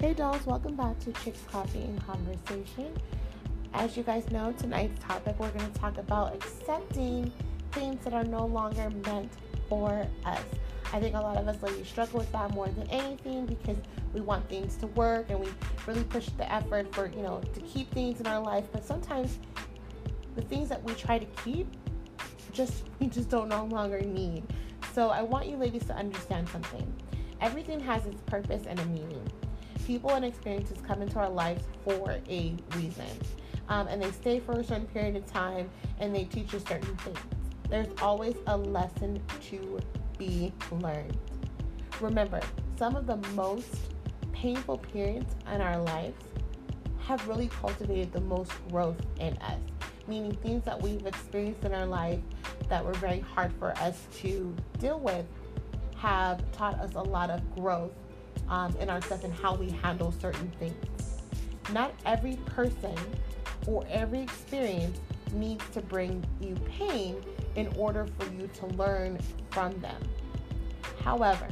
Hey dolls, welcome back to Chicks Coffee and Conversation. As you guys know, tonight's topic we're going to talk about accepting things that are no longer meant for us. I think a lot of us ladies struggle with that more than anything because we want things to work and we really push the effort for, you know, to keep things in our life, but sometimes the things that we try to keep just we just don't no longer need. So I want you ladies to understand something. Everything has its purpose and a meaning. People and experiences come into our lives for a reason. Um, and they stay for a certain period of time and they teach us certain things. There's always a lesson to be learned. Remember, some of the most painful periods in our lives have really cultivated the most growth in us, meaning things that we've experienced in our life that were very hard for us to deal with have taught us a lot of growth um, in ourselves and how we handle certain things. Not every person or every experience needs to bring you pain in order for you to learn from them. However,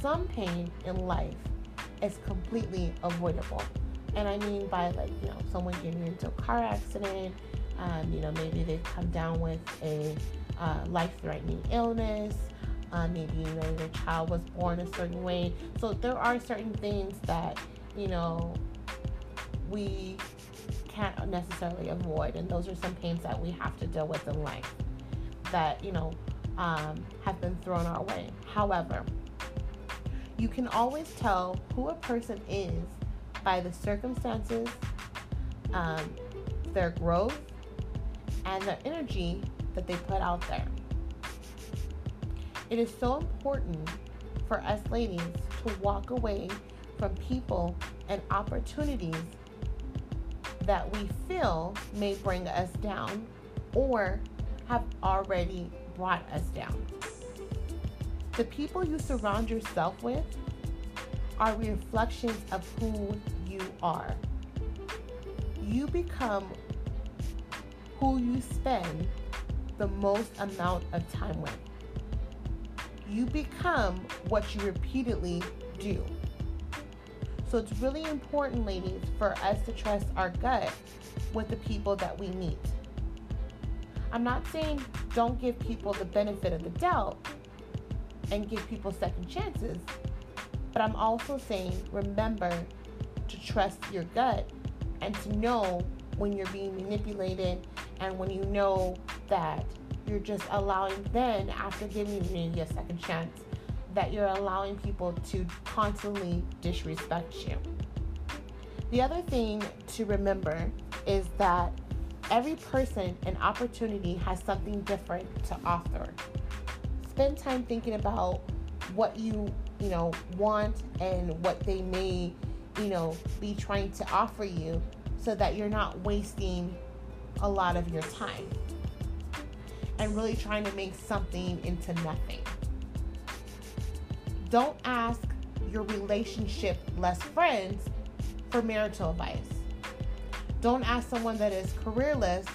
some pain in life is completely avoidable. And I mean by like, you know, someone getting into a car accident, um, you know, maybe they've come down with a uh, life threatening illness. Uh, maybe you know your child was born a certain way. So there are certain things that you know we can't necessarily avoid, and those are some pains that we have to deal with in life that you know um, have been thrown our way. However, you can always tell who a person is by the circumstances, um, their growth, and the energy that they put out there. It is so important for us ladies to walk away from people and opportunities that we feel may bring us down or have already brought us down. The people you surround yourself with are reflections of who you are. You become who you spend the most amount of time with. You become what you repeatedly do. So it's really important, ladies, for us to trust our gut with the people that we meet. I'm not saying don't give people the benefit of the doubt and give people second chances, but I'm also saying remember to trust your gut and to know when you're being manipulated and when you know that you're just allowing then after giving you a second chance that you're allowing people to constantly disrespect you. The other thing to remember is that every person and opportunity has something different to offer. Spend time thinking about what you you know want and what they may you know be trying to offer you so that you're not wasting a lot of your time and really trying to make something into nothing. Don't ask your relationship less friends for marital advice. Don't ask someone that is careerless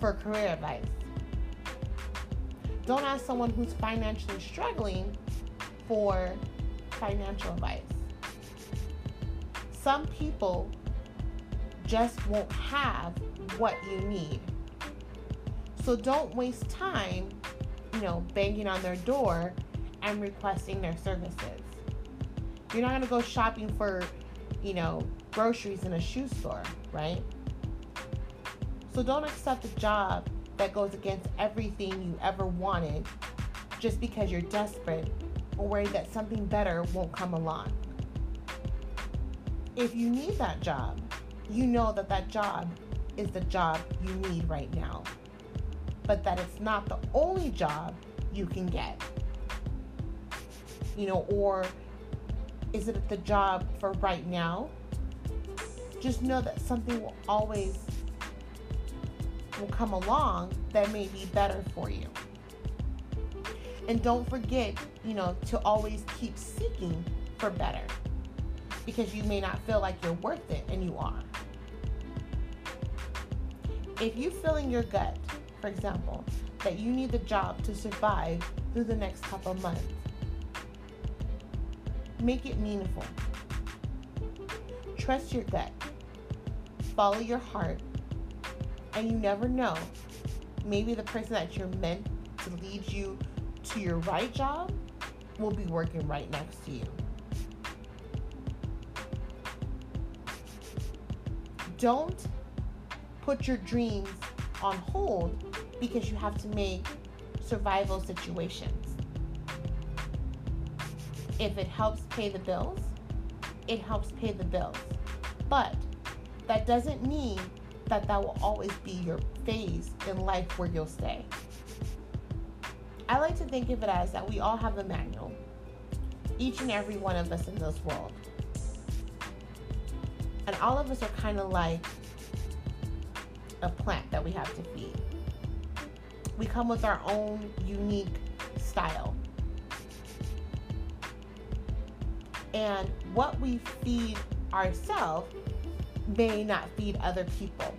for career advice. Don't ask someone who's financially struggling for financial advice. Some people just won't have what you need. So don't waste time, you know, banging on their door and requesting their services. You're not going to go shopping for, you know, groceries in a shoe store, right? So don't accept a job that goes against everything you ever wanted just because you're desperate or worried that something better won't come along. If you need that job, you know that that job is the job you need right now, but that it's not the only job you can get. You know, or is it the job for right now? Just know that something will always will come along that may be better for you. And don't forget, you know, to always keep seeking for better because you may not feel like you're worth it and you are. If you feel in your gut, for example, that you need the job to survive through the next couple months, make it meaningful. Trust your gut, follow your heart, and you never know. Maybe the person that you're meant to lead you to your right job will be working right next to you. Don't put your dreams on hold because you have to make survival situations. If it helps pay the bills, it helps pay the bills. But that doesn't mean that that will always be your phase in life where you'll stay. I like to think of it as that we all have a manual, each and every one of us in this world. And all of us are kind of like a plant that we have to feed. We come with our own unique style. And what we feed ourselves may not feed other people.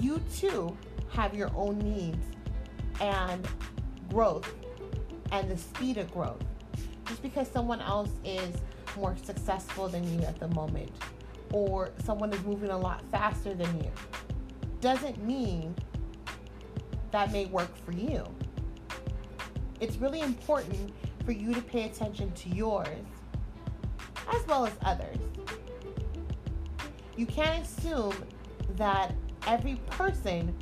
You too have your own needs and growth and the speed of growth. Just because someone else is more successful than you at the moment or someone is moving a lot faster than you doesn't mean that may work for you. It's really important for you to pay attention to yours as well as others. You can't assume that every person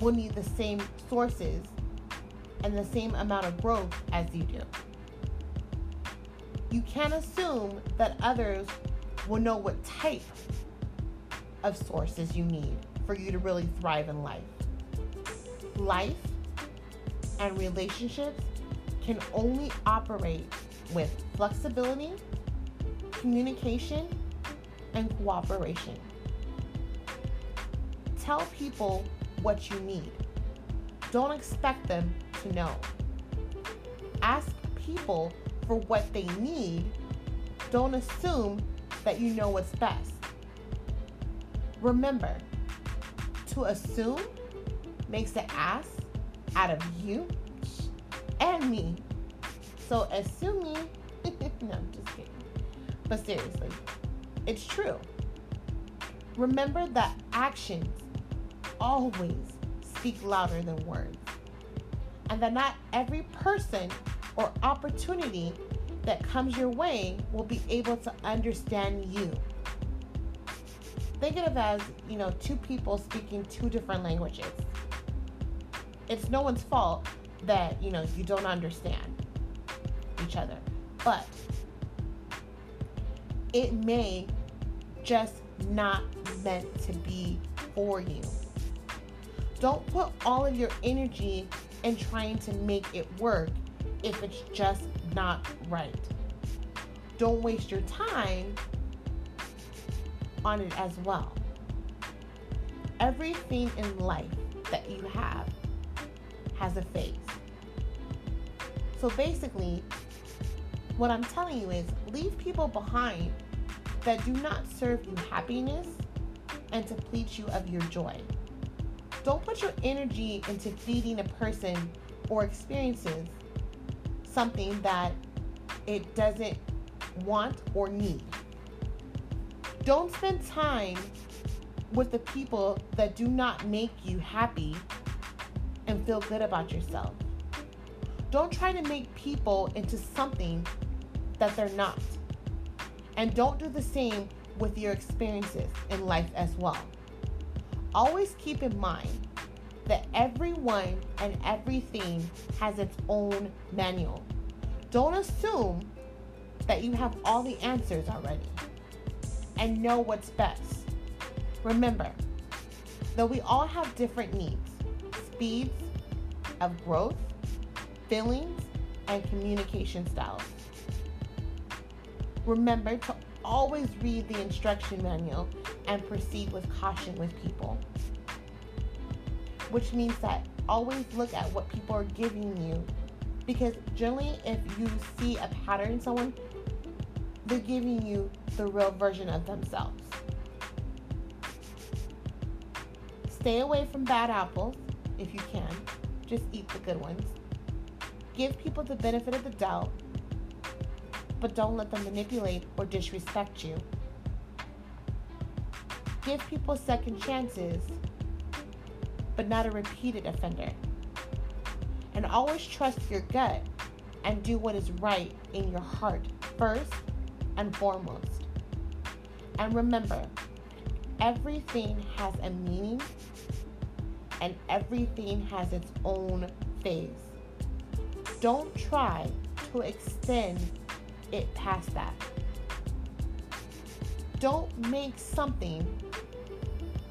will need the same sources and the same amount of growth as you do. You can't assume that others will know what type of sources you need for you to really thrive in life. Life and relationships can only operate with flexibility communication, and cooperation. Tell people what you need. Don't expect them to know. Ask people for what they need. Don't assume that you know what's best. Remember, to assume makes the ass out of you and me. So assuming, no, I'm just kidding. But seriously, it's true. Remember that actions always speak louder than words. And that not every person or opportunity that comes your way will be able to understand you. Think of it as, you know, two people speaking two different languages. It's no one's fault that, you know, you don't understand each other. But it may just not meant to be for you. Don't put all of your energy in trying to make it work if it's just not right. Don't waste your time on it as well. Everything in life that you have has a phase. So basically, what I'm telling you is leave people behind that do not serve you happiness and plead you of your joy. Don't put your energy into feeding a person or experiences something that it doesn't want or need. Don't spend time with the people that do not make you happy and feel good about yourself. Don't try to make people into something that they're not. And don't do the same with your experiences in life as well. Always keep in mind that everyone and everything has its own manual. Don't assume that you have all the answers already and know what's best. Remember that we all have different needs, speeds of growth, feelings, and communication styles. Remember to always read the instruction manual and proceed with caution with people. Which means that always look at what people are giving you because generally, if you see a pattern in someone, they're giving you the real version of themselves. Stay away from bad apples if you can, just eat the good ones. Give people the benefit of the doubt but don't let them manipulate or disrespect you. Give people second chances, but not a repeated offender. And always trust your gut and do what is right in your heart first and foremost. And remember, everything has a meaning and everything has its own phase. Don't try to extend it past that. Don't make something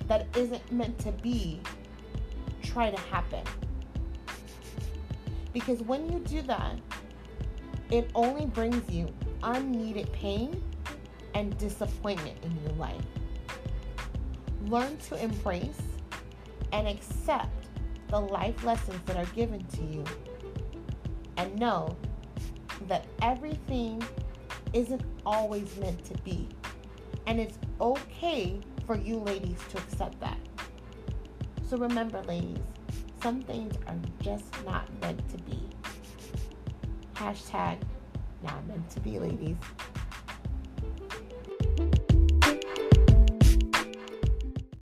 that isn't meant to be try to happen. Because when you do that, it only brings you unneeded pain and disappointment in your life. Learn to embrace and accept the life lessons that are given to you. And know that everything isn't always meant to be. And it's okay for you ladies to accept that. So remember, ladies, some things are just not meant to be. Hashtag not meant to be, ladies.